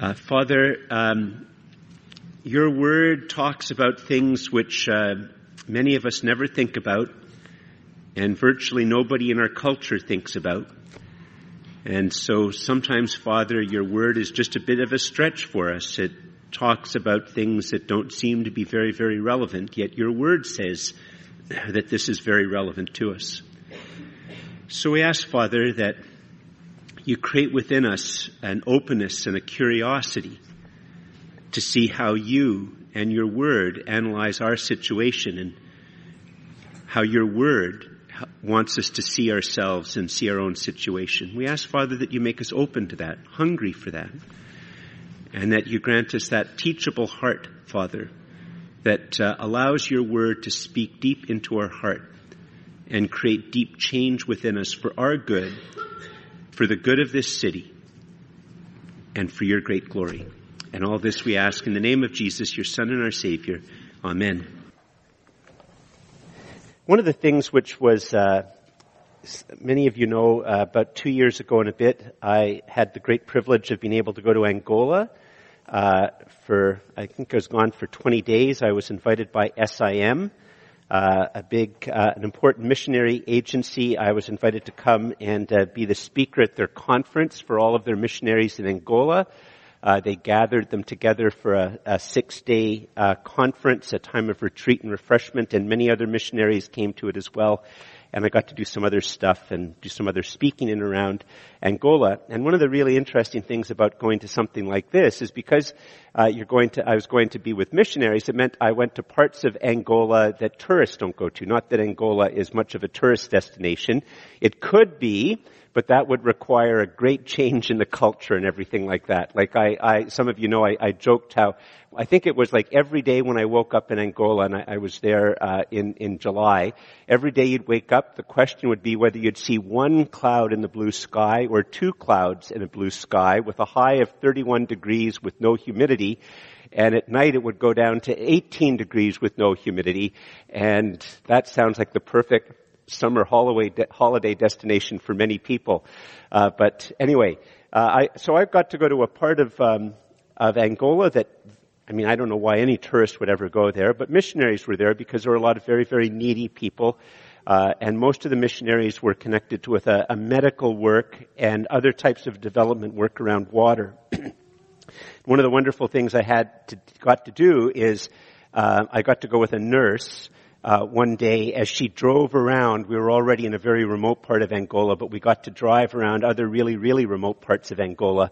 Uh, Father, um, your word talks about things which uh, many of us never think about, and virtually nobody in our culture thinks about. And so sometimes, Father, your word is just a bit of a stretch for us. It talks about things that don't seem to be very, very relevant, yet your word says that this is very relevant to us. So we ask, Father, that you create within us an openness and a curiosity to see how you and your word analyze our situation and how your word wants us to see ourselves and see our own situation. We ask, Father, that you make us open to that, hungry for that, and that you grant us that teachable heart, Father, that uh, allows your word to speak deep into our heart and create deep change within us for our good, for the good of this city, and for your great glory. And all this we ask in the name of Jesus, your Son and our Savior. Amen. One of the things which was, uh, many of you know, uh, about two years ago and a bit, I had the great privilege of being able to go to Angola. Uh, for, I think I was gone for 20 days. I was invited by SIM uh, a big, uh, an important missionary agency. I was invited to come and uh, be the speaker at their conference for all of their missionaries in Angola. Uh, they gathered them together for a, a six-day uh, conference, a time of retreat and refreshment, and many other missionaries came to it as well and I got to do some other stuff and do some other speaking in around Angola. And one of the really interesting things about going to something like this is because uh, you're going to, I was going to be with missionaries. It meant I went to parts of Angola that tourists don't go to. Not that Angola is much of a tourist destination. It could be, but that would require a great change in the culture and everything like that. Like I, I some of you know, I, I joked how I think it was like every day when I woke up in Angola, and I, I was there uh, in in July. Every day you'd wake up, the question would be whether you'd see one cloud in the blue sky or two clouds in a blue sky with a high of 31 degrees with no humidity. And at night it would go down to 18 degrees with no humidity. And that sounds like the perfect summer holiday, holiday destination for many people. Uh, but anyway, uh, I, so I've got to go to a part of, um, of Angola that I mean, I don't know why any tourist would ever go there, but missionaries were there because there were a lot of very, very needy people. Uh, and most of the missionaries were connected with a, a, medical work and other types of development work around water. One of the wonderful things I had to, got to do is uh, I got to go with a nurse uh, one day as she drove around. We were already in a very remote part of Angola, but we got to drive around other really, really remote parts of Angola,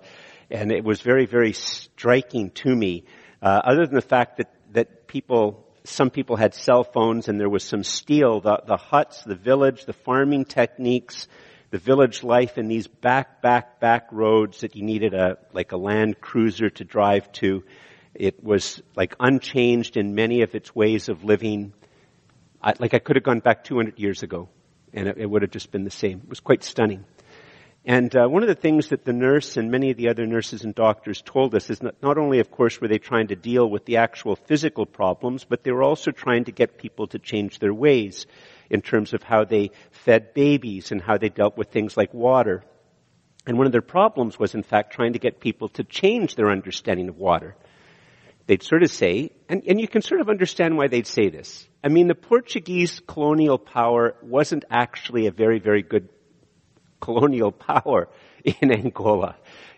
and it was very, very striking to me uh, other than the fact that, that people, some people had cell phones and there was some steel, the, the huts, the village, the farming techniques, the village life in these back, back, back roads that you needed a, like a land cruiser to drive to. It was like unchanged in many of its ways of living. I, like I could have gone back 200 years ago and it, it would have just been the same. It was quite stunning. And uh, one of the things that the nurse and many of the other nurses and doctors told us is not, not only, of course, were they trying to deal with the actual physical problems, but they were also trying to get people to change their ways in terms of how they fed babies and how they dealt with things like water. And one of their problems was, in fact, trying to get people to change their understanding of water. They'd sort of say, and, and you can sort of understand why they'd say this. I mean, the Portuguese colonial power wasn't actually a very, very good colonial power in Angola.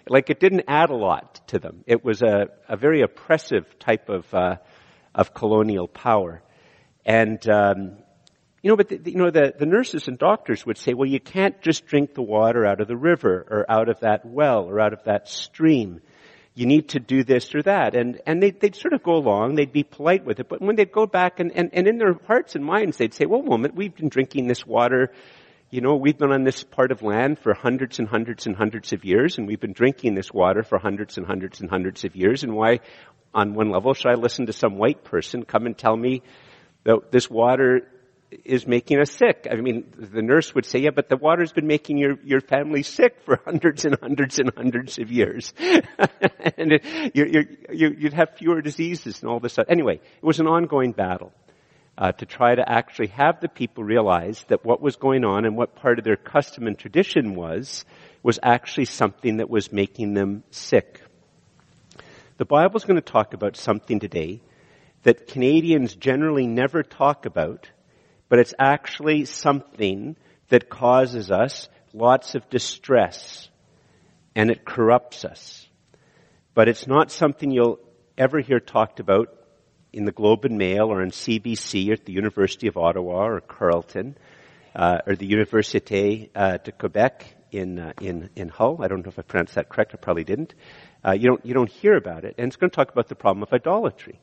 Like it didn't add a lot to them. It was a, a very oppressive type of, uh, of colonial power. And, um, you know, but the, you know, the, the nurses and doctors would say, well, you can't just drink the water out of the river or out of that well or out of that stream. You need to do this or that. And, and they'd, they'd sort of go along, they'd be polite with it, but when they'd go back and, and, and in their hearts and minds, they'd say, well, moment, we've been drinking this water you know, we've been on this part of land for hundreds and hundreds and hundreds of years, and we've been drinking this water for hundreds and hundreds and hundreds of years, and why, on one level, should I listen to some white person come and tell me that this water is making us sick? I mean, the nurse would say, yeah, but the water's been making your, your family sick for hundreds and hundreds and hundreds of years. and it, you you'd have fewer diseases and all this stuff. Anyway, it was an ongoing battle uh, to try to actually have the people realize that what was going on and what part of their custom and tradition was, was actually something that was making them sick. The Bible's going to talk about something today that Canadians generally never talk about, but it's actually something that causes us lots of distress and it corrupts us. But it's not something you'll ever hear talked about in the Globe and Mail or in CBC or at the University of Ottawa or Carleton uh, or the Université uh, de Quebec in, uh, in, in Hull. I don't know if I pronounced that correct. I probably didn't. Uh, you, don't, you don't hear about it. And it's going to talk about the problem of idolatry.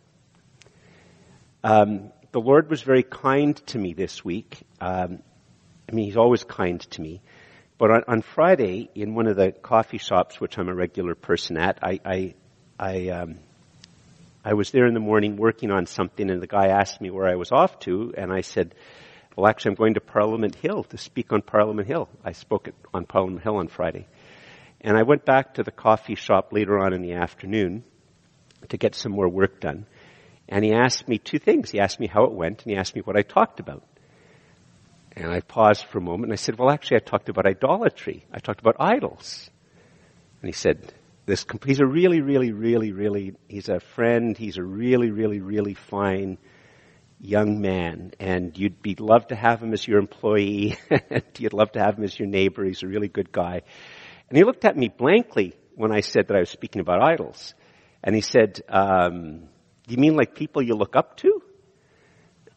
Um, the Lord was very kind to me this week. Um, I mean, He's always kind to me. But on, on, Friday, in one of the coffee shops, which I'm a regular person at, I, I, I, um, I was there in the morning working on something, and the guy asked me where I was off to, and I said, well, actually, I'm going to Parliament Hill to speak on Parliament Hill. I spoke on Parliament Hill on Friday. And I went back to the coffee shop later on in the afternoon to get some more work done. And he asked me two things. He asked me how it went, and he asked me what I talked about. And I paused for a moment, and I said, well, actually, I talked about idolatry. I talked about idols. And he said, this, he's a really, really, really, really, he's a friend. He's a really, really, really fine young man and you'd be love to have him as your employee you'd love to have him as your neighbor he's a really good guy and he looked at me blankly when i said that i was speaking about idols and he said um, do you mean like people you look up to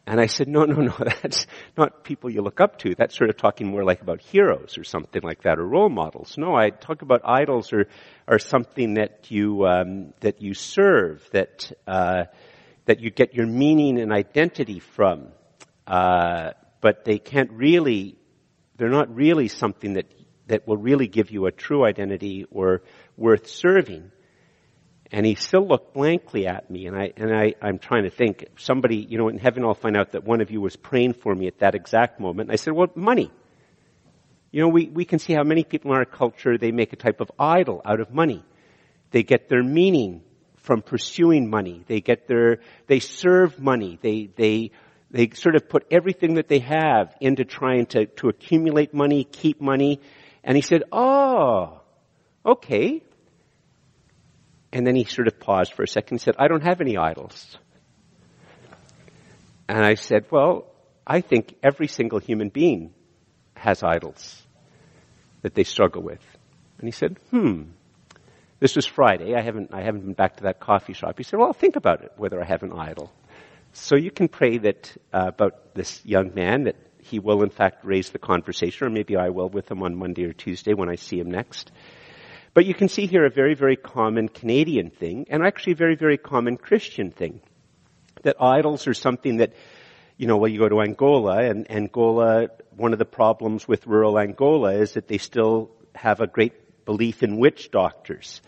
and I said, no, no, no, that's not people you look up to. That's sort of talking more like about heroes or something like that, or role models. No, I talk about idols or, or something that you, um, that you serve, that, uh, that you get your meaning and identity from. Uh, but they can't really, they're not really something that, that will really give you a true identity or worth serving. And he still looked blankly at me, and I and I, I'm trying to think. Somebody, you know, in heaven, I'll find out that one of you was praying for me at that exact moment. And I said, "Well, money." You know, we, we can see how many people in our culture they make a type of idol out of money. They get their meaning from pursuing money. They get their, they serve money. They, they, they sort of put everything that they have into trying to, to accumulate money, keep money. And he said, oh, okay. And then he sort of paused for a second and said, I don't have any idols. And I said, well, I think every single human being has idols that they struggle with. And he said, hmm, this was Friday. I haven't, I haven't been back to that coffee shop. He said, well, think about it, whether I have an idol. So you can pray that, uh, about this young man, that he will in fact raise the conversation, or maybe I will with him on Monday or Tuesday when I see him next. But you can see here a very, very common Canadian thing, and actually a very, very common Christian thing. That idols are something that, you know, well, you go to Angola, and Angola, one of the problems with rural Angola is that they still have a great belief in witch doctors.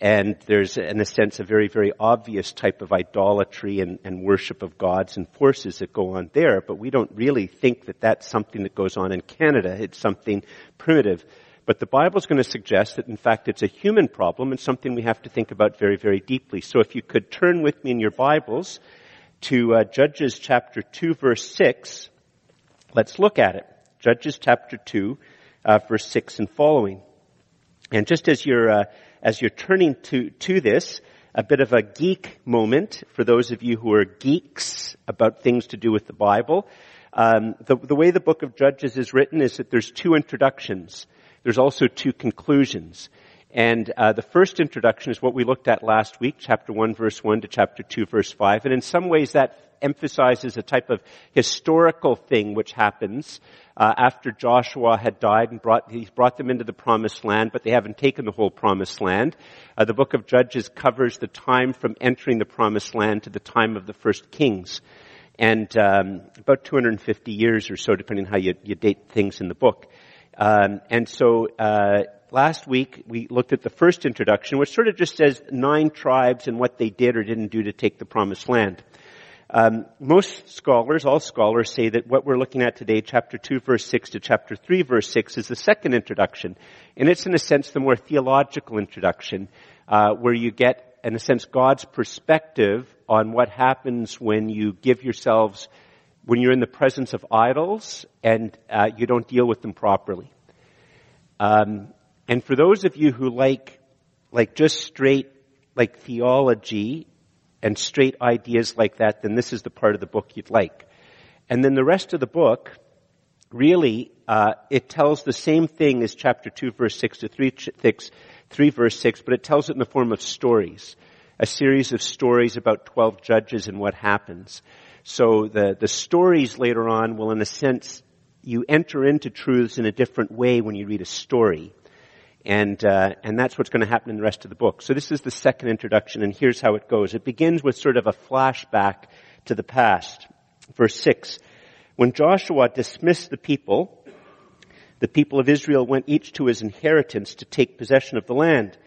And there's, in a sense, a very, very obvious type of idolatry and, and, worship of gods and forces that go on there, but we don't really think that that's something that goes on in Canada. It's something primitive. But the Bible is going to suggest that, in fact, it's a human problem and something we have to think about very, very deeply. So if you could turn with me in your Bibles to uh, Judges chapter 2, verse 6, let's look at it. Judges chapter 2, uh, verse 6 and following. And just as you're, uh, as you're turning to, to this, a bit of a geek moment for those of you who are geeks about things to do with the Bible. Um, the, the way the book of Judges is written is that there's two introductions. There's also two conclusions. And uh, the first introduction is what we looked at last week, chapter 1 verse 1 to chapter 2 verse 5. And in some ways that emphasizes a type of historical thing which happens uh, after Joshua had died and brought, he brought them into the promised land, but they haven't taken the whole promised land. Uh, the book of Judges covers the time from entering the promised land to the time of the first kings. And um, about 250 years or so, depending on how you, you date things in the book. Um, and so uh, last week we looked at the first introduction, which sort of just says nine tribes and what they did or didn't do to take the promised land. Um, most scholars, all scholars, say that what we're looking at today, chapter 2, verse 6 to chapter 3, verse 6, is the second introduction. And it's, in a sense, the more theological introduction, uh, where you get, in a sense, God's perspective on what happens when you give yourselves, when you're in the presence of idols and uh, you don't deal with them properly. Um, and for those of you who like, like just straight like theology and straight ideas like that, then this is the part of the book you'd like. And then the rest of the book, really, uh, it tells the same thing as chapter 2 verse 6 to 3, 6, 3 verse 6, but it tells it in the form of stories. A series of stories about 12 judges and what happens. So the, the stories later on will in a sense, you enter into truths in a different way when you read a story. And, uh, and that's what's going to happen in the rest of the book. So this is the second introduction and here's how it goes. It begins with sort of a flashback to the past. Verse 6. When Joshua dismissed the people, the people of Israel went each to his inheritance to take possession of the land.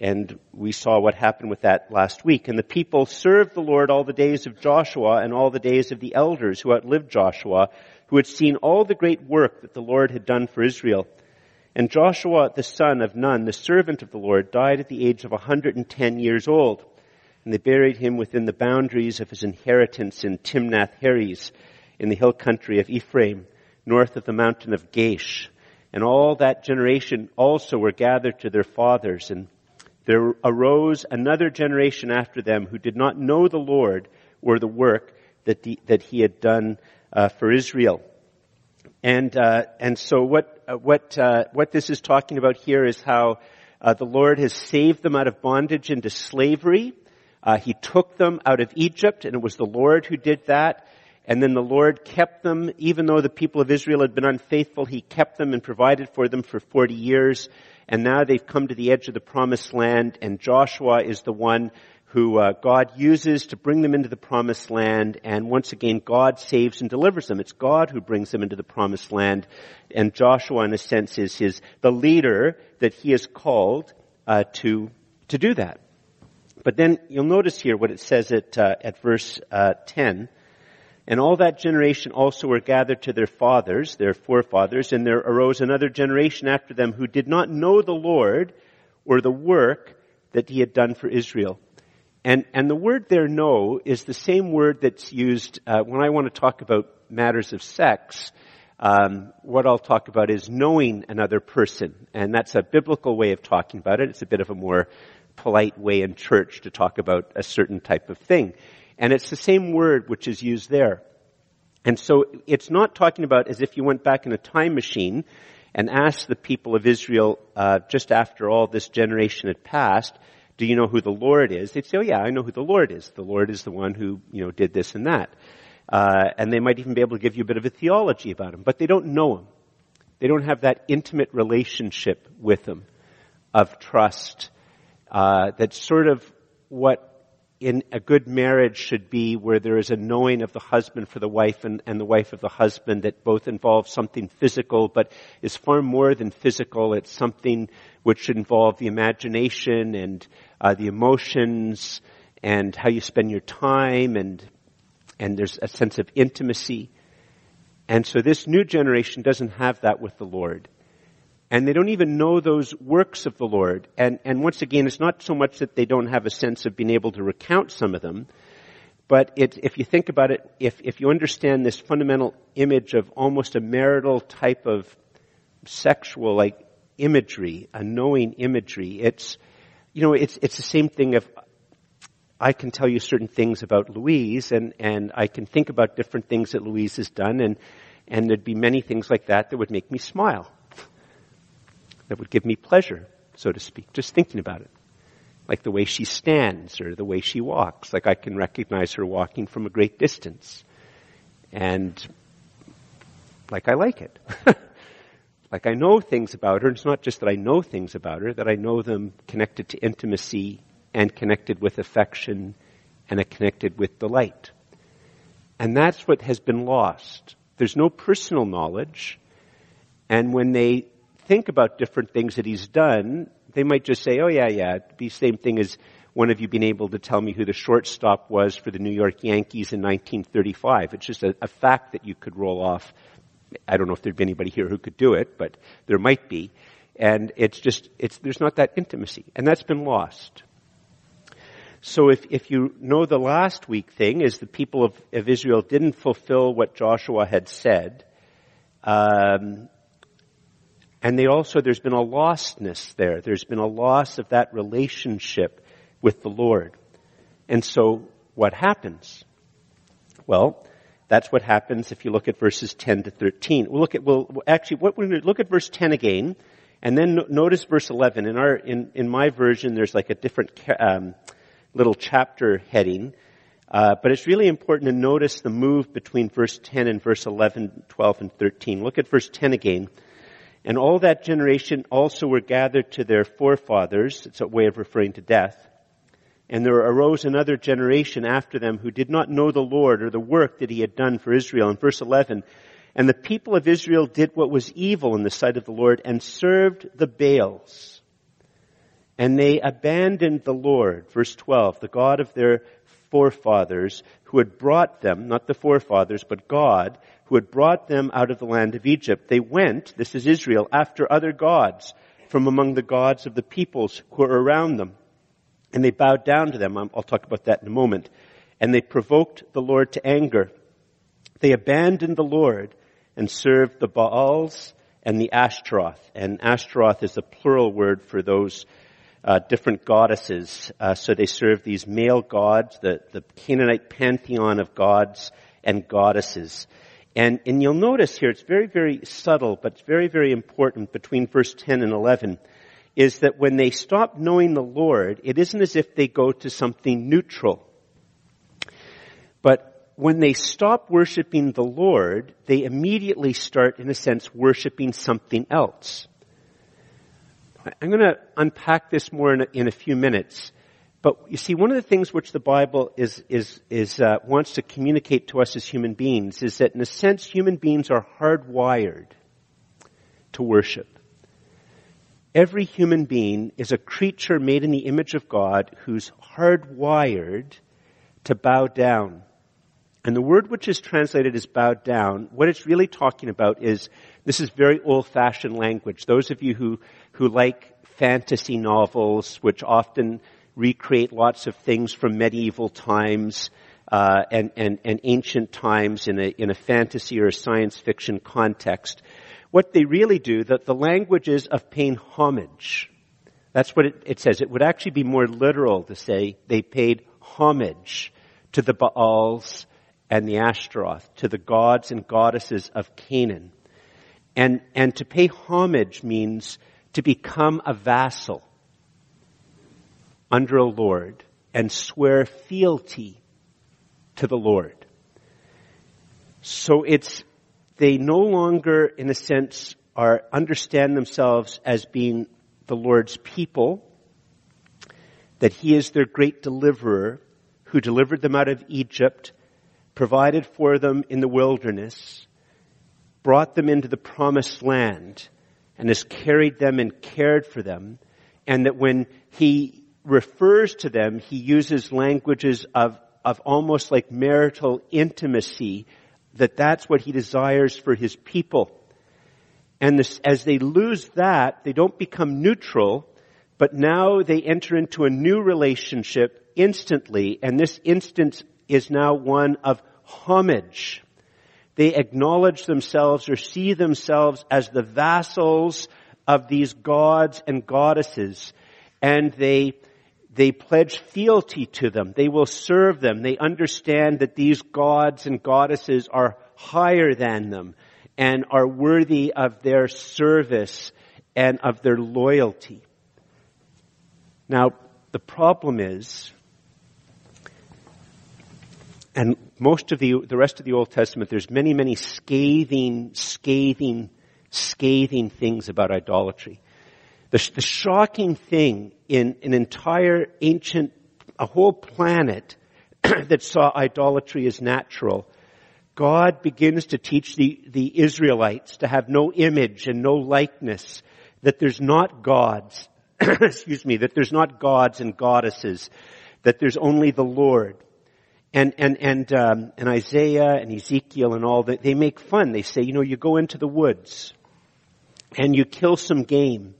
And we saw what happened with that last week. And the people served the Lord all the days of Joshua and all the days of the elders who outlived Joshua, who had seen all the great work that the Lord had done for Israel. And Joshua, the son of Nun, the servant of the Lord, died at the age of 110 years old. And they buried him within the boundaries of his inheritance in Timnath Heres, in the hill country of Ephraim, north of the mountain of Gaash. And all that generation also were gathered to their fathers. And there arose another generation after them who did not know the Lord or the work that, the, that he had done uh, for Israel. And uh, and so what uh, what uh, what this is talking about here is how uh, the Lord has saved them out of bondage into slavery. Uh, he took them out of Egypt, and it was the Lord who did that. And then the Lord kept them, even though the people of Israel had been unfaithful, He kept them and provided for them for 40 years. And now they've come to the edge of the promised land, and Joshua is the one who uh, God uses to bring them into the promised land. And once again, God saves and delivers them. It's God who brings them into the promised land. And Joshua, in a sense, is his the leader that He is called uh, to to do that. But then you'll notice here what it says at uh, at verse uh, 10. And all that generation also were gathered to their fathers, their forefathers, and there arose another generation after them who did not know the Lord or the work that he had done for Israel. And, and the word there know is the same word that's used uh, when I want to talk about matters of sex. Um, what I'll talk about is knowing another person, and that's a biblical way of talking about it. It's a bit of a more polite way in church to talk about a certain type of thing. And it's the same word which is used there. And so it's not talking about as if you went back in a time machine and asked the people of Israel uh, just after all this generation had passed, do you know who the Lord is? They'd say, oh yeah, I know who the Lord is. The Lord is the one who, you know, did this and that. Uh, and they might even be able to give you a bit of a theology about him, but they don't know him. They don't have that intimate relationship with him of trust. Uh, that's sort of what in a good marriage should be where there is a knowing of the husband for the wife and, and, the wife of the husband that both involve something physical but is far more than physical. It's something which should involve the imagination and uh, the emotions and how you spend your time and and there's a sense of intimacy. And so this new generation doesn't have that with the Lord and they don't even know those works of the Lord. And, and once again, it's not so much that they don't have a sense of being able to recount some of them, but it, if you think about it, if, if you understand this fundamental image of almost a marital type of sexual like imagery, a knowing imagery, it's, you know, it's, it's the same thing of, I can tell you certain things about Louise and, and I can think about different things that Louise has done and, and there'd be many things like that that would make me smile that would give me pleasure, so to speak, just thinking about it. Like the way she stands or the way she walks. Like I can recognize her walking from a great distance. And like I like it. like I know things about her. It's not just that I know things about her, that I know them connected to intimacy and connected with affection and connected with delight. And that's what has been lost. There's no personal knowledge. And when they think about different things that he's done, they might just say, oh yeah, yeah, it'd be the same thing as one of you being able to tell me who the shortstop was for the New York Yankees in 1935. It's just a, a fact that you could roll off. I don't know if there'd be anybody here who could do it, but there might be. And it's just, it's, there's not that intimacy. And that's been lost. So if, if you know the last week thing is the people of, of Israel didn't fulfill what Joshua had said, um, and they also, there's been a lostness there. There's been a loss of that relationship with the Lord. And so what happens? Well, that's what happens if you look at verses 10 to 13. We'll look at, well, actually, what we're going to look at verse 10 again, and then notice verse 11. In our, in, in my version, there's like a different, um, little chapter heading. Uh, but it's really important to notice the move between verse 10 and verse 11, 12, and 13. Look at verse 10 again. And all that generation also were gathered to their forefathers. It's a way of referring to death. And there arose another generation after them who did not know the Lord or the work that he had done for Israel. In verse 11, and the people of Israel did what was evil in the sight of the Lord and served the Baals. And they abandoned the Lord, verse 12, the God of their forefathers who had brought them, not the forefathers, but God, who had brought them out of the land of Egypt. They went, this is Israel, after other gods from among the gods of the peoples who were around them. And they bowed down to them. I'll talk about that in a moment. And they provoked the Lord to anger. They abandoned the Lord and served the Baals and the Ashtaroth. And Ashtaroth is a plural word for those uh, different goddesses. Uh, so they serve these male gods, the, the Canaanite pantheon of gods and goddesses. And, and you'll notice here, it's very, very subtle, but it's very, very important between verse 10 and 11, is that when they stop knowing the Lord, it isn't as if they go to something neutral. But when they stop worshiping the Lord, they immediately start, in a sense, worshiping something else. I'm going to unpack this more in a, in a, few minutes. But you see, one of the things which the Bible is is is uh, wants to communicate to us as human beings is that, in a sense, human beings are hardwired to worship. Every human being is a creature made in the image of God who's hardwired to bow down. And the word which is translated as bowed down, what it's really talking about is, this is very old-fashioned language. Those of you who who like fantasy novels, which often recreate lots of things from medieval times uh, and, and, and ancient times in a, in a fantasy or a science fiction context. What they really do, that the language is of paying homage. That's what it, it says. It would actually be more literal to say they paid homage to the Baals and the Ashtaroth, to the gods and goddesses of Canaan. And, and to pay homage means to become a vassal under a Lord and swear fealty to the Lord. So it's, they no longer, in a sense, are, understand themselves as being the Lord's people, that He is their great deliverer who delivered them out of Egypt, provided for them in the wilderness, brought them into the promised land, and has carried them and cared for them. And that when he refers to them, he uses languages of, of almost like marital intimacy, that that's what he desires for his people. And this, as they lose that, they don't become neutral, but now they enter into a new relationship instantly, and this instance is now one of homage they acknowledge themselves or see themselves as the vassals of these gods and goddesses and they they pledge fealty to them. They will serve them. They understand that these gods and goddesses are higher than them and are worthy of their service and of their loyalty. Now, the problem is and most of the, the rest of the Old Testament, there's many, many scathing, scathing, scathing things about idolatry. The, the shocking thing in an entire ancient, a whole planet that saw idolatry as natural, God begins to teach the, the Israelites to have no image and no likeness, that there's not gods, excuse me, that there's not gods and goddesses, that there's only the Lord. And, and, and, um, and Isaiah and Ezekiel and all that, they make fun. They say, you know, you go into the woods and you kill some game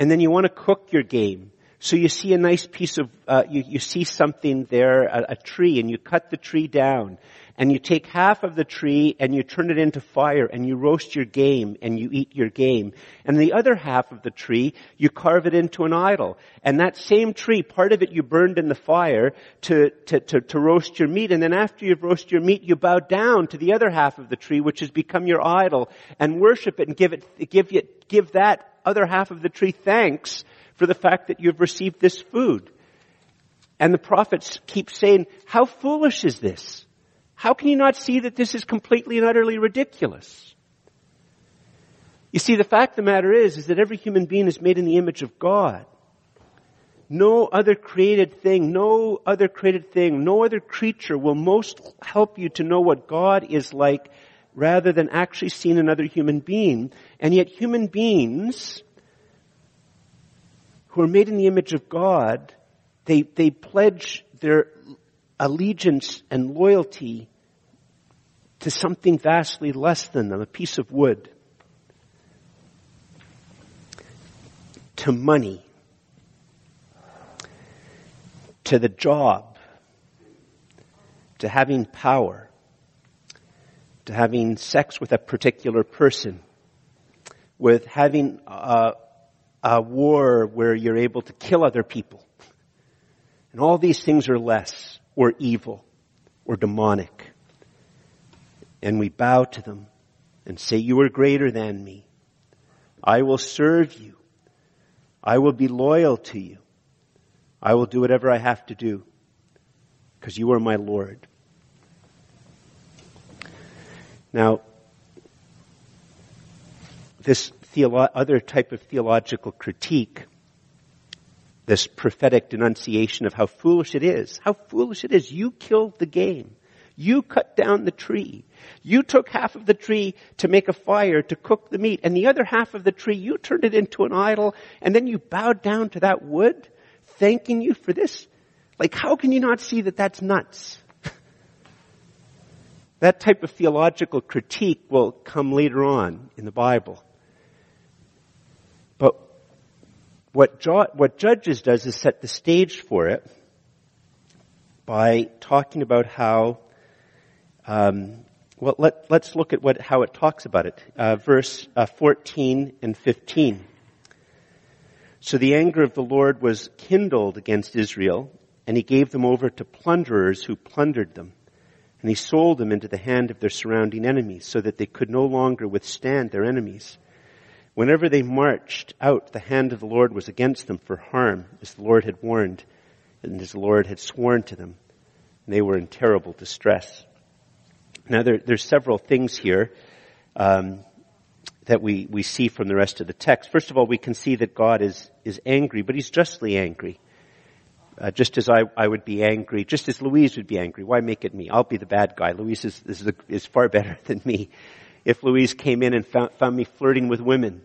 and then you want to cook your game. So you see a nice piece of, uh, you, you see something there, a, a tree, and you cut the tree down. and you take half of the tree and you turn it into fire and you roast your game and you eat your game. And the other half of the tree, you carve it into an idol. And that same tree, part of it you burned in the fire to, to, to, to roast your meat. And then after you've roasted your meat, you bow down to the other half of the tree, which has become your idol, and worship it and give it, give it, give that other half of the tree thanks for the fact that you've received this food. And the prophets keep saying, how foolish is this? How can you not see that this is completely and utterly ridiculous? You see, the fact of the matter is, is that every human being is made in the image of God. No other created thing, no other created thing, no other creature will most help you to know what God is like rather than actually seeing another human being. And yet human beings who are made in the image of God, they, they pledge their allegiance and loyalty to something vastly less than them, a piece of wood, to money, to the job, to having power, having sex with a particular person, with having a, a war where you're able to kill other people. And all these things are less or evil or demonic and we bow to them and say, you are greater than me. I will serve you. I will be loyal to you. I will do whatever I have to do because you are my Lord. Now, this theolo- other type of theological critique, this prophetic denunciation of how foolish it is, how foolish it is. You killed the game. You cut down the tree. You took half of the tree to make a fire to cook the meat, and the other half of the tree you turned it into an idol, and then you bowed down to that wood, thanking you for this. Like, how can you not see that that's nuts? That type of theological critique will come later on in the Bible. But what, what Judges does is set the stage for it by talking about how um, well, let, us look at what, how it talks about it. Uh, verse uh, 14 and 15. So the anger of the Lord was kindled against Israel, and he gave them over to plunderers who plundered them. And he sold them into the hand of their surrounding enemies, so that they could no longer withstand their enemies. Whenever they marched out, the hand of the Lord was against them for harm, as the Lord had warned, and as the Lord had sworn to them. And they were in terrible distress. Now there, there's several things here um, that we, we see from the rest of the text. First of all, we can see that God is, is angry, but he's justly angry. Uh, just as I, I would be angry, just as Louise would be angry. Why make it me? I'll be the bad guy. Louise is, is, the, is far better than me. If Louise came in and found, found me flirting with women,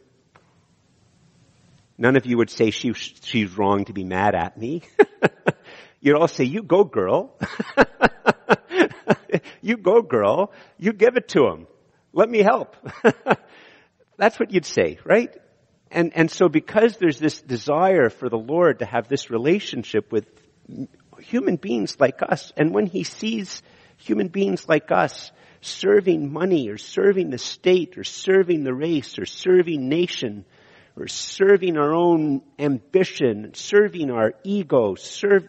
none of you would say she, she's wrong to be mad at me. You'd all say, you go girl. you go girl. You give it to him. Let me help. That's what you'd say, right? And, and so because there's this desire for the Lord to have this relationship with human beings like us, and when he sees human beings like us serving money or serving the state or serving the race or serving nation or serving our own ambition, serving our ego, serve,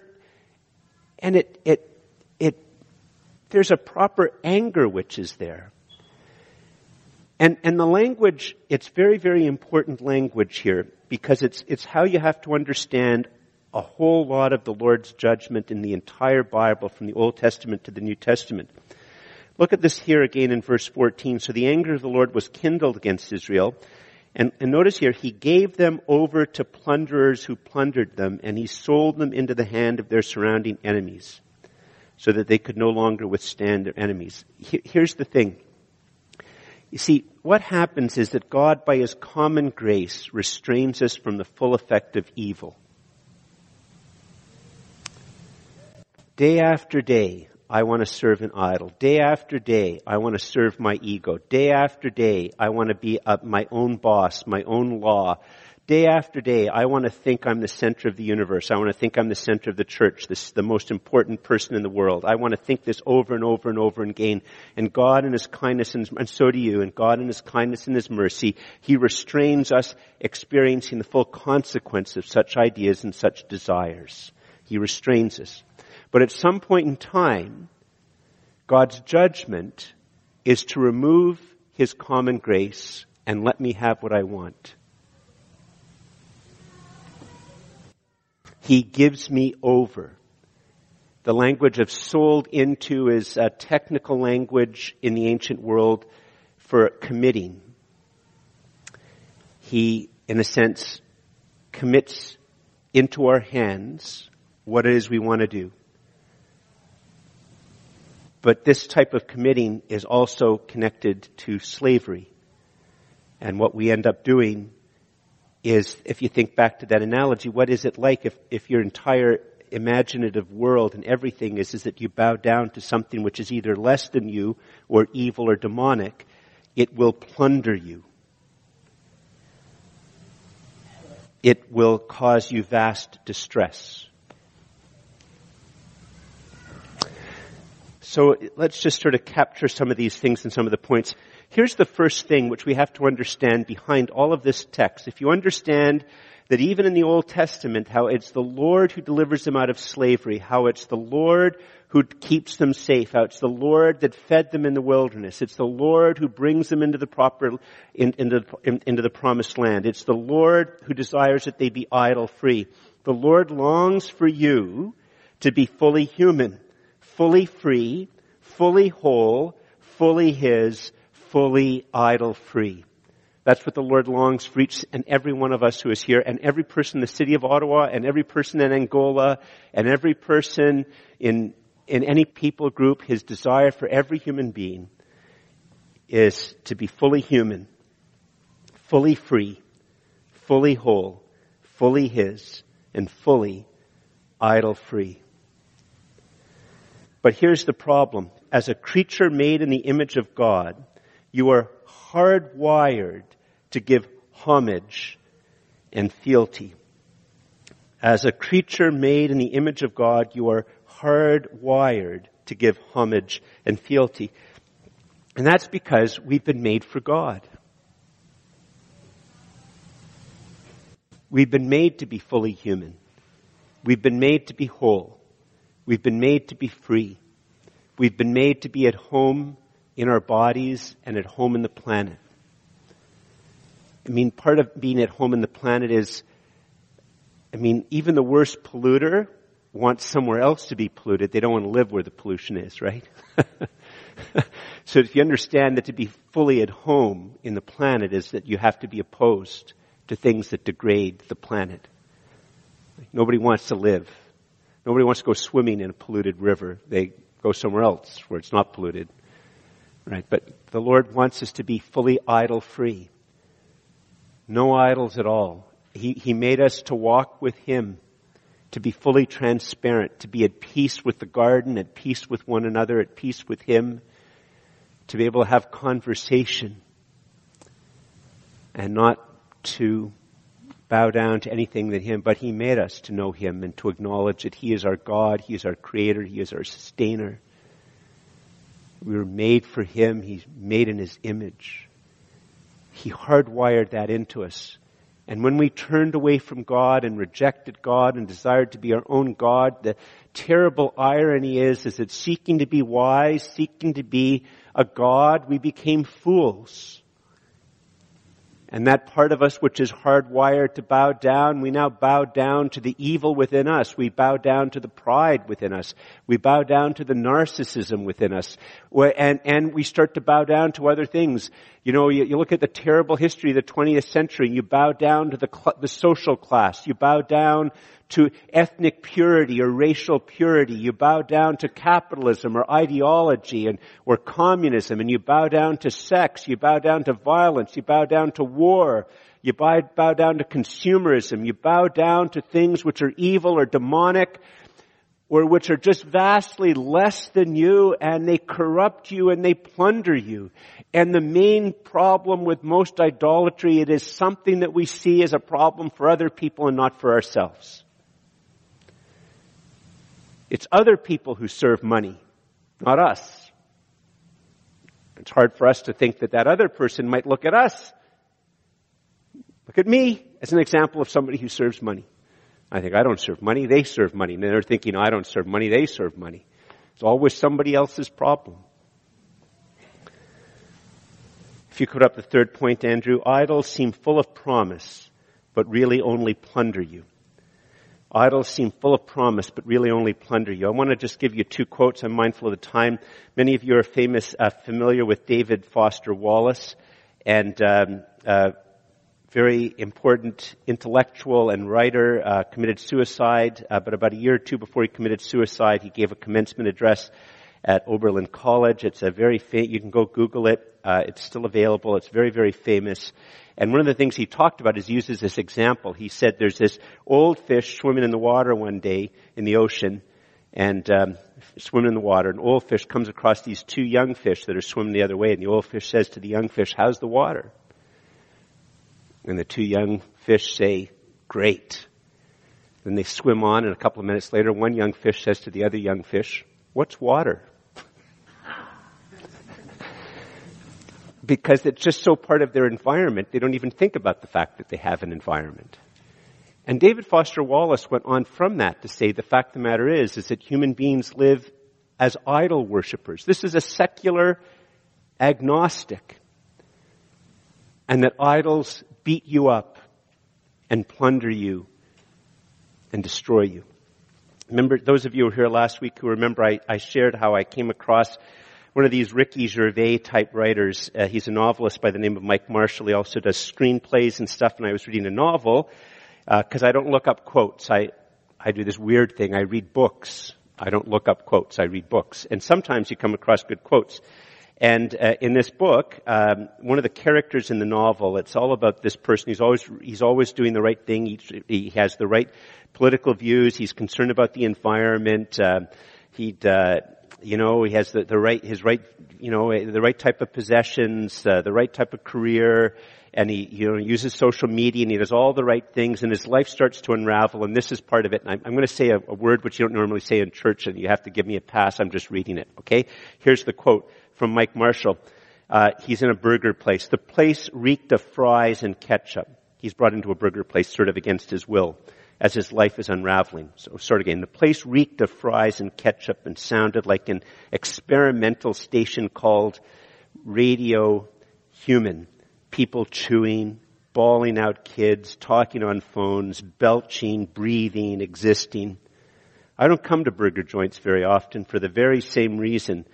and it, it, it, there's a proper anger which is there. And, and the language, it's very, very important language here because it's, it's how you have to understand a whole lot of the Lord's judgment in the entire Bible from the Old Testament to the New Testament. Look at this here again in verse 14. So the anger of the Lord was kindled against Israel. And, and, notice here, he gave them over to plunderers who plundered them, and he sold them into the hand of their surrounding enemies, so that they could no longer withstand their enemies. Here's the thing. You see, what happens is that God, by his common grace, restrains us from the full effect of evil. Day after day, I want to serve an idol. Day after day, I want to serve my ego. Day after day, I want to be uh, my own boss, my own law. Day after day, I want to think I'm the center of the universe. I want to think I'm the center of the church, this, the most important person in the world. I want to think this over and over and over again. And God in His kindness, and, and so do you, and God in His kindness and His mercy, He restrains us experiencing the full consequence of such ideas and such desires. He restrains us. But at some point in time, God's judgment is to remove His common grace and let me have what I want. He gives me over. The language of sold into is a technical language in the ancient world for committing. He, in a sense, commits into our hands what it is we want to do. But this type of committing is also connected to slavery. And what we end up doing is, if you think back to that analogy, what is it like if, if your entire imaginative world and everything is, is that you bow down to something which is either less than you or evil or demonic, it will plunder you. It will cause you vast distress. So let's just sort of capture some of these things and some of the points. Here's the first thing which we have to understand behind all of this text. If you understand that even in the Old Testament, how it's the Lord who delivers them out of slavery, how it's the Lord who keeps them safe, how it's the Lord that fed them in the wilderness, it's the Lord who brings them into the proper, in, in, into the promised land. It's the Lord who desires that they be idol free. The Lord longs for you to be fully human, fully free, fully whole, fully His, fully idol free. That's what the Lord longs for each and every one of us who is here and every person in the city of Ottawa and every person in Angola and every person in, in any people group. His desire for every human being is to be fully human, fully free, fully whole, fully His, and fully idol free. But here's the problem. As a creature made in the image of God, you are hardwired to give homage and fealty. As a creature made in the image of God, you are hardwired to give homage and fealty. And that's because we've been made for God. We've been made to be fully human. We've been made to be whole. We've been made to be free. We've been made to be at home in our bodies and at home in the planet. I mean, part of being at home in the planet is, I mean, even the worst polluter wants somewhere else to be polluted. They don't want to live where the pollution is, right? so if you understand that to be fully at home in the planet is that you have to be opposed to things that degrade the planet. Nobody wants to live. Nobody wants to go swimming in a polluted river. They go somewhere else where it's not polluted. Right? But the Lord wants us to be fully idol free. No idols at all. He, he made us to walk with Him, to be fully transparent, to be at peace with the garden, at peace with one another, at peace with Him, to be able to have conversation and not to bow down to anything than Him, but He made us to know Him and to acknowledge that He is our God, He is our Creator, He is our Sustainer. We were made for Him. He's made in His image. He hardwired that into us. And when we turned away from God and rejected God and desired to be our own God, the terrible irony is, is that seeking to be wise, seeking to be a God, we became fools. And that part of us which is hardwired to bow down, we now bow down to the evil within us. We bow down to the pride within us. We bow down to the narcissism within us. And, and we start to bow down to other things. You know, you, you look at the terrible history of the 20th century, you bow down to the, the social class. You bow down to ethnic purity or racial purity. You bow down to capitalism or ideology and, or communism and you bow down to sex. You bow down to violence. You bow down to war. You bow, bow down to consumerism. You bow down to things which are evil or demonic. or which are just vastly less than you and they corrupt you and they plunder you. And the main problem with most idolatry, it is something that we see as a problem for other people and not for ourselves. It's other people who serve money, not us. It's hard for us to think that that other person might look at us. Look at me as an example of somebody who serves money. I think I don't serve money, they serve money. And they're thinking I don't serve money, they serve money. It's always somebody else's problem. If you put up the third point, Andrew, idols seem full of promise, but really only plunder you. Idols seem full of promise, but really only plunder you. I want to just give you two quotes. I'm mindful of the time. Many of you are famous, uh, familiar with David Foster Wallace, and um, uh, very important intellectual and writer, uh, committed suicide, uh, but about a year or two before he committed suicide, he gave a commencement address at Oberlin College. It's a very fa- you can go Google it. Uh, it's still available. It's very, very famous. And one of the things he talked about is uses this example. He said there's this old fish swimming in the water one day in the ocean, and um, swimming in the water. An old fish comes across these two young fish that are swimming the other way, and the old fish says to the young fish, "How's the water?" And the two young fish say, great. Then they swim on and a couple of minutes later, one young fish says to the other young fish, what's water? Because it's just so part of their environment, they don't even think about the fact that they have an environment. And David Foster Wallace went on from that to say the fact of the matter is, is that human beings live as idol worshippers. This is a secular agnostic. And that idols beat you up and plunder you and destroy you. Remember, those of you who were here last week who remember I, I shared how I came across one of these Ricky Gervais type writers. Uh, he's a novelist by the name of Mike Marshall. He also does screenplays and stuff. And I was reading a novel because uh, I don't look up quotes. I I do this weird thing. I read books. I don't look up quotes. I read books. And sometimes you come across good quotes. And uh, in this book, um, one of the characters in the novel, it's all about this person. He's always he's always doing the right thing. He, he has the right political views. He's concerned about the environment. Uh, he, uh, you know, he has the, the right his right, you know, the right type of possessions, uh, the right type of career, and he you know uses social media and he does all the right things, and his life starts to unravel. And this is part of it. And I'm, I'm going to say a, a word which you don't normally say in church, and you have to give me a pass. I'm just reading it. Okay, here's the quote from Mike Marshall. Uh, he's in a burger place. The place reeked of fries and ketchup. He's brought into a burger place sort of against his will as his life is unraveling. So start again. The place reeked of fries and ketchup and sounded like an experimental station called Radio Human. People chewing, bawling out kids, talking on phones, belching, breathing, existing. I don't come to burger joints very often for the very same reason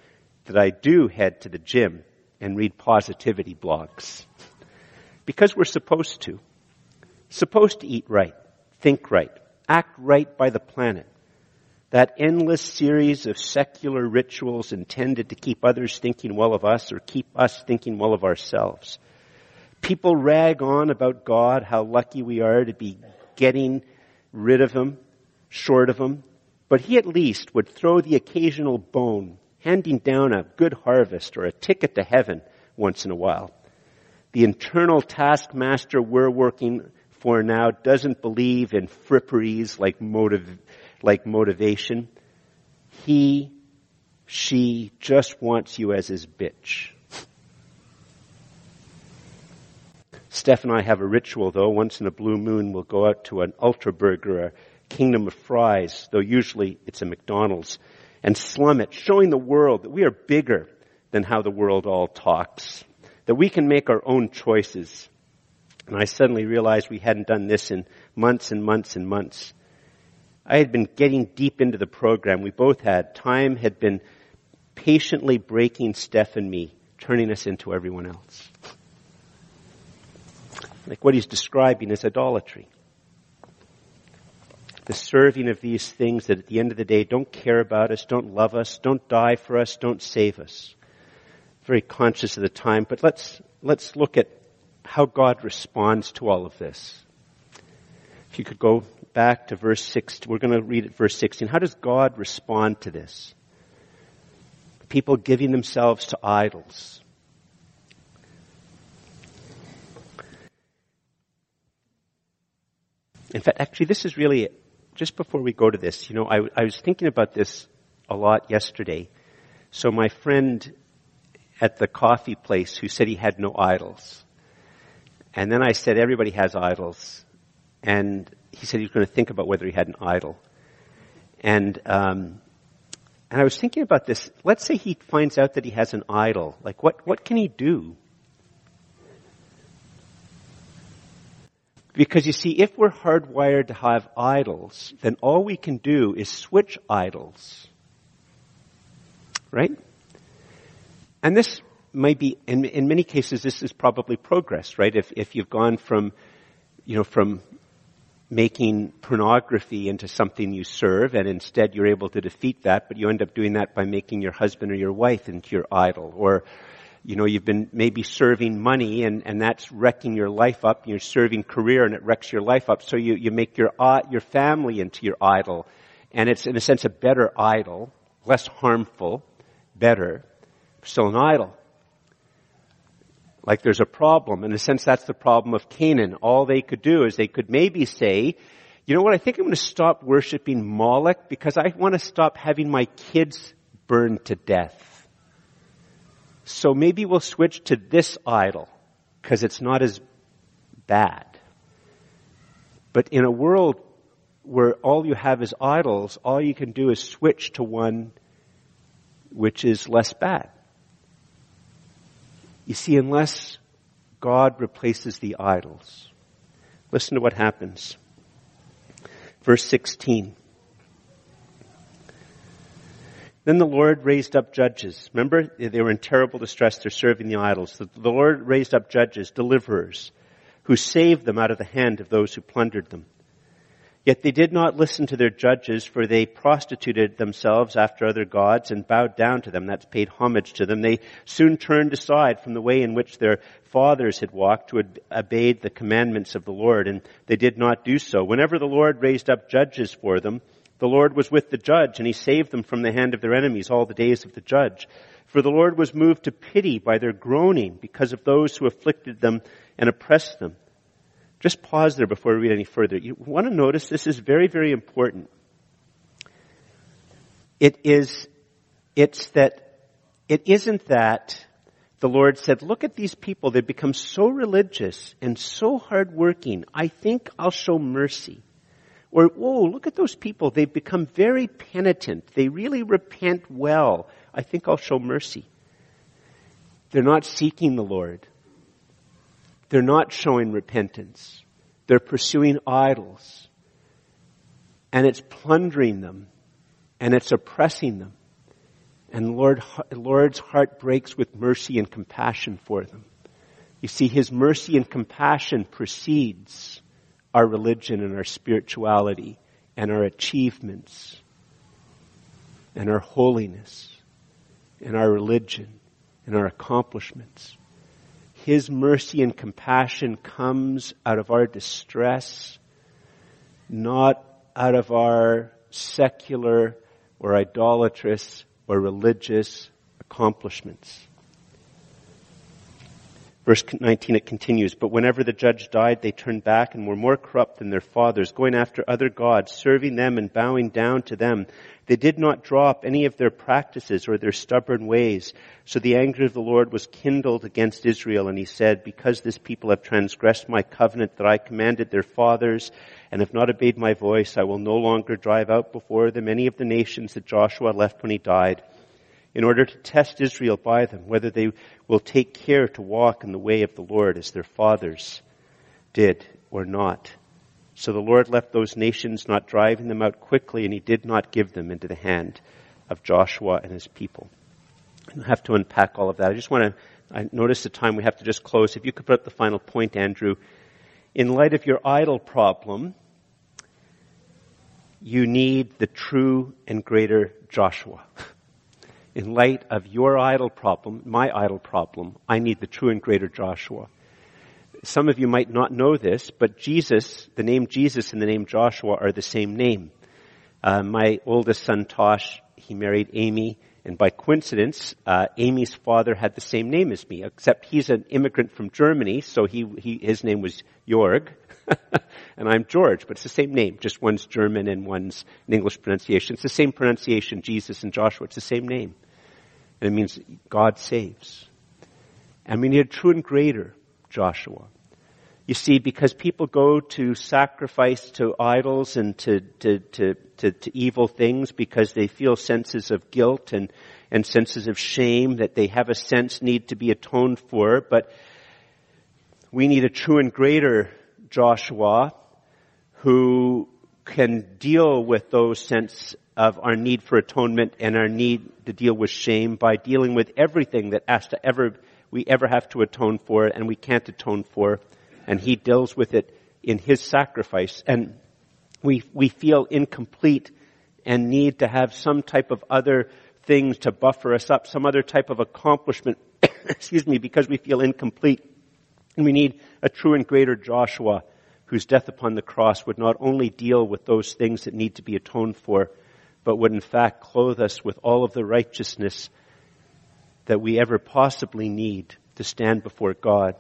that I do head to the gym and read positivity blogs. Because we're supposed to. Supposed to eat right, think right, act right by the planet. That endless series of secular rituals intended to keep others thinking well of us or keep us thinking well of ourselves. People rag on about God, how lucky we are to be getting rid of Him, short of Him, but He at least would throw the occasional bone handing down a good harvest or a ticket to heaven once in a while. The internal taskmaster we're working for now doesn't believe in fripperies like motive, like motivation. He, she just wants you as his bitch. Steph and I have a ritual though. Once in a blue moon, we'll go out to an Ultra Burger, a Kingdom of Fries, though usually it's a McDonald's and slum it, showing the world that we are bigger than how the world all talks, that we can make our own choices. And I suddenly realized we hadn't done this in months and months and months. I had been getting deep into the program. We both had. Time had been patiently breaking Steph and me, turning us into everyone else. Like what he's describing is idolatry the serving of these things that at the end of the day don't care about us, don't love us, don't die for us, don't save us. Very conscious of the time, but let's, let's look at how God responds to all of this. If you could go back to verse 6, we're going to read it verse 16. How does God respond to this? People giving themselves to idols. In fact, actually, this is really, just before we go to this, you know, I, I was thinking about this a lot yesterday. So my friend at the coffee place who said he had no idols. And then I said, everybody has idols. And he said he was going to think about whether he had an idol. And, um, and I was thinking about this. Let's say he finds out that he has an idol. Like, what, what can he do? Because you see, if we're hardwired to have idols, then all we can do is switch idols. Right? And this might be, in, in many cases, this is probably progress, right? If, if you've gone from, you know, from making pornography into something you serve and instead you're able to defeat that, but you end up doing that by making your husband or your wife into your idol. Or, you know, you've been maybe serving money and, and that's wrecking your life up. You're serving career and it wrecks your life up. So you, you make your, uh, your family into your idol. And it's in a sense a better idol, less harmful, better, still an idol. Like there's a problem. In a sense, that's the problem of Canaan. All they could do is they could maybe say, you know what, I think I'm going to stop worshiping Moloch because I want to stop having my kids burned to death. So maybe we'll switch to this idol because it's not as bad. But in a world where all you have is idols, all you can do is switch to one which is less bad. You see, unless God replaces the idols, listen to what happens. Verse 16. Then the Lord raised up judges. Remember, they were in terrible distress. They're serving the idols. The, the Lord raised up judges, deliverers, who saved them out of the hand of those who plundered them. Yet they did not listen to their judges, for they prostituted themselves after other gods and bowed down to them. That's paid homage to them. They soon turned aside from the way in which their fathers had walked to obey the commandments of the Lord, and they did not do so. Whenever the Lord raised up judges for them, the Lord was with the judge, and he saved them from the hand of their enemies all the days of the judge. For the Lord was moved to pity by their groaning because of those who afflicted them and oppressed them. Just pause there before we read any further. You want to notice this is very, very important. It is, it's that, it isn't that the Lord said, look at these people, they've become so religious and so hardworking. I think I'll show mercy. Or, whoa, look at those people, they've become very penitent. They really repent well. I think I'll show mercy. They're not seeking the Lord. They're not showing repentance. They're pursuing idols. And it's plundering them. And it's oppressing them. And Lord, Lord's heart breaks with mercy and compassion for them. You see, His mercy and compassion precedes our religion and our spirituality and our achievements and our holiness and our religion and our accomplishments. His mercy and compassion comes out of our distress, not out of our secular or idolatrous or religious accomplishments. Verse 19 it continues, but whenever the judge died, they turned back and were more corrupt than their fathers, going after other gods, serving them and bowing down to them. They did not drop any of their practices or their stubborn ways. So the anger of the Lord was kindled against Israel, and he said, because this people have transgressed my covenant that I commanded their fathers, and have not obeyed my voice, I will no longer drive out before them any of the nations that Joshua left when he died in order to test Israel by them, whether they will take care to walk in the way of the Lord as their fathers did or not. So the Lord left those nations not driving them out quickly, and he did not give them into the hand of Joshua and his people. I have to unpack all of that. I just want to, I notice the time we have to just close. If you could put up the final point, Andrew. In light of your idol problem, you need the true and greater Joshua. in light of your idol problem, my idol problem, I need the true and greater Joshua. Some of you might not know this, but Jesus, the name Jesus and the name Joshua are the same name. Uh, my oldest son Tosh, he married Amy, and by coincidence, uh, Amy's father had the same name as me, except he's an immigrant from Germany, so he, he his name was Jorg, and I'm George, but it's the same name. Just one's German and one's an English pronunciation. It's the same pronunciation, Jesus and Joshua. It's the same name. And it means God saves. And we need a true and greater Joshua. You see, because people go to sacrifice to idols and to, to, to, to, to evil things because they feel senses of guilt and, and senses of shame that they have a sense need to be atoned for, but we need a true and greater Joshua who can deal with those sense of our need for atonement and our need to deal with shame by dealing with everything that has to ever, we ever have to atone for and we can't atone for and he deals with it in his sacrifice. And we, we feel incomplete and need to have some type of other things to buffer us up, some other type of accomplishment, excuse me, because we feel incomplete. And we need a true and greater Joshua whose death upon the cross would not only deal with those things that need to be atoned for, but would in fact clothe us with all of the righteousness that we ever possibly need to stand before God.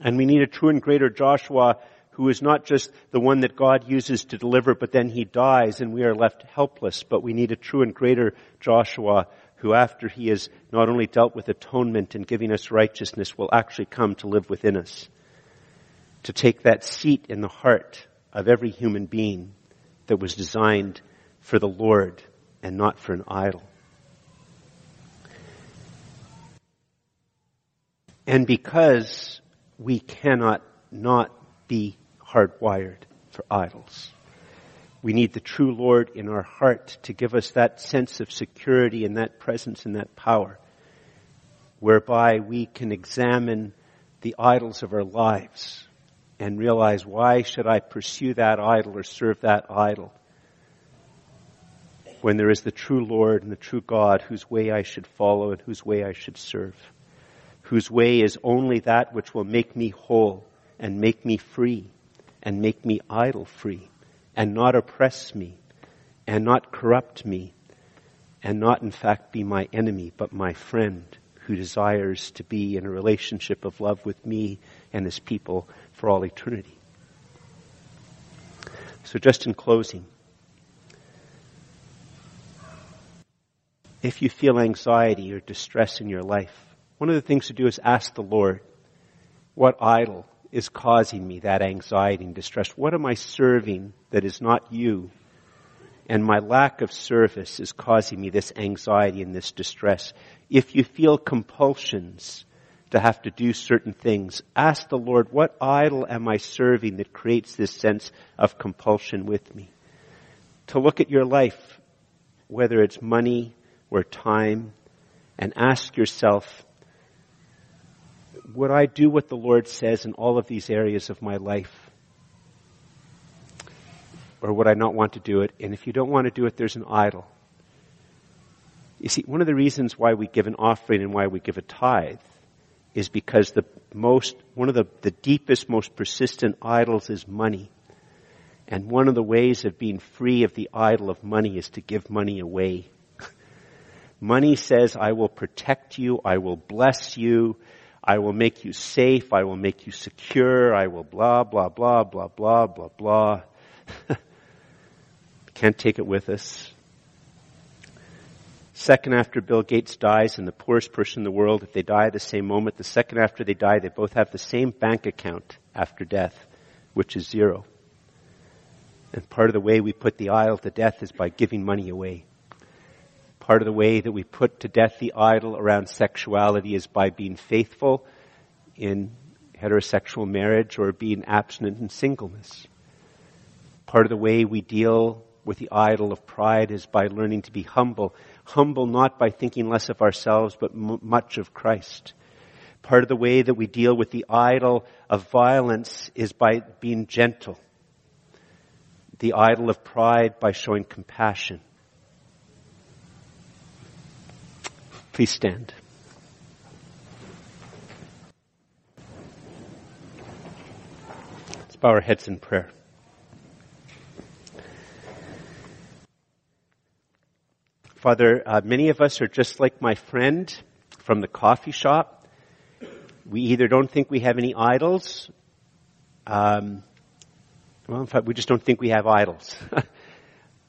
And we need a true and greater Joshua who is not just the one that God uses to deliver, but then he dies and we are left helpless. But we need a true and greater Joshua who after he has not only dealt with atonement and giving us righteousness will actually come to live within us. To take that seat in the heart of every human being that was designed for the Lord and not for an idol. And because we cannot not be hardwired for idols. We need the true Lord in our heart to give us that sense of security and that presence and that power whereby we can examine the idols of our lives and realize why should I pursue that idol or serve that idol when there is the true Lord and the true God whose way I should follow and whose way I should serve whose way is only that which will make me whole and make me free and make me idol free and not oppress me and not corrupt me and not in fact be my enemy but my friend who desires to be in a relationship of love with me and his people for all eternity. So just in closing, if you feel anxiety or distress in your life, one of the things to do is ask the Lord, what idol is causing me that anxiety and distress? What am I serving that is not you? And my lack of service is causing me this anxiety and this distress. If you feel compulsions to have to do certain things, ask the Lord, what idol am I serving that creates this sense of compulsion with me? To look at your life, whether it's money or time, and ask yourself, would I do what the Lord says in all of these areas of my life? Or would I not want to do it? And if you don't want to do it, there's an idol. You see, one of the reasons why we give an offering and why we give a tithe is because the most, one of the, the deepest, most persistent idols is money. And one of the ways of being free of the idol of money is to give money away. money says, I will protect you, I will bless you, I will make you safe. I will make you secure. I will blah, blah, blah, blah, blah, blah, blah. Can't take it with us. Second after Bill Gates dies and the poorest person in the world, if they die at the same moment, the second after they die, they both have the same bank account after death, which is zero. And part of the way we put the idol to death is by giving money away. Part of the way that we put to death the idol around sexuality is by being faithful in heterosexual marriage or being abstinent in singleness. Part of the way we deal with the idol of pride is by learning to be humble. Humble not by thinking less of ourselves, but m- much of Christ. Part of the way that we deal with the idol of violence is by being gentle. The idol of pride by showing compassion. Please stand. Let's bow our heads in prayer. Father, uh, many of us are just like my friend from the coffee shop. We either don't think we have any idols, um, well, in fact, we just don't think we have idols.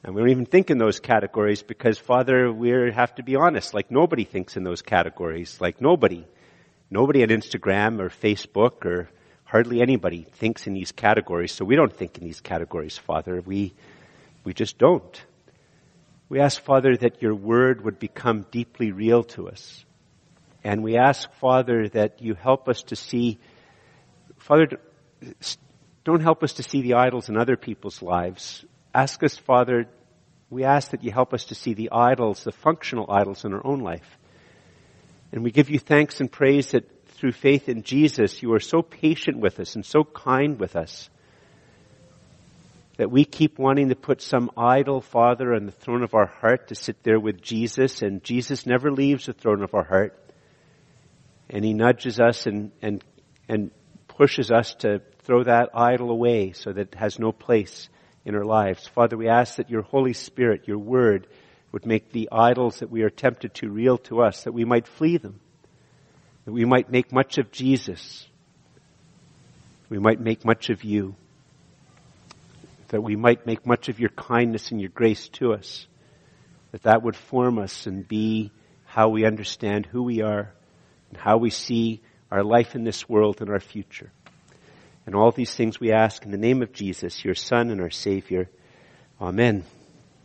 and we don't even think in those categories because, Father, we have to be honest. Like nobody thinks in those categories. Like nobody. Nobody on Instagram or Facebook or hardly anybody thinks in these categories. So we don't think in these categories, Father. We, we just don't. We ask, Father, that your word would become deeply real to us. And we ask, Father, that you help us to see, Father, don't help us to see the idols in other people's lives. Ask us, Father, we ask that you help us to see the idols, the functional idols in our own life. And we give you thanks and praise that through faith in Jesus, you are so patient with us and so kind with us that we keep wanting to put some idol, Father, on the throne of our heart to sit there with Jesus, and Jesus never leaves the throne of our heart. And he nudges us and, and, and pushes us to throw that idol away so that it has no place in our lives. Father, we ask that your Holy Spirit, your word, would make the idols that we are tempted to real to us, that we might flee them, that we might make much of Jesus, we might make much of you, that we might make much of your kindness and your grace to us, that that would form us and be how we understand who we are and how we see our life in this world and our future. And all these things we ask in the name of Jesus, your Son and our Savior. Amen.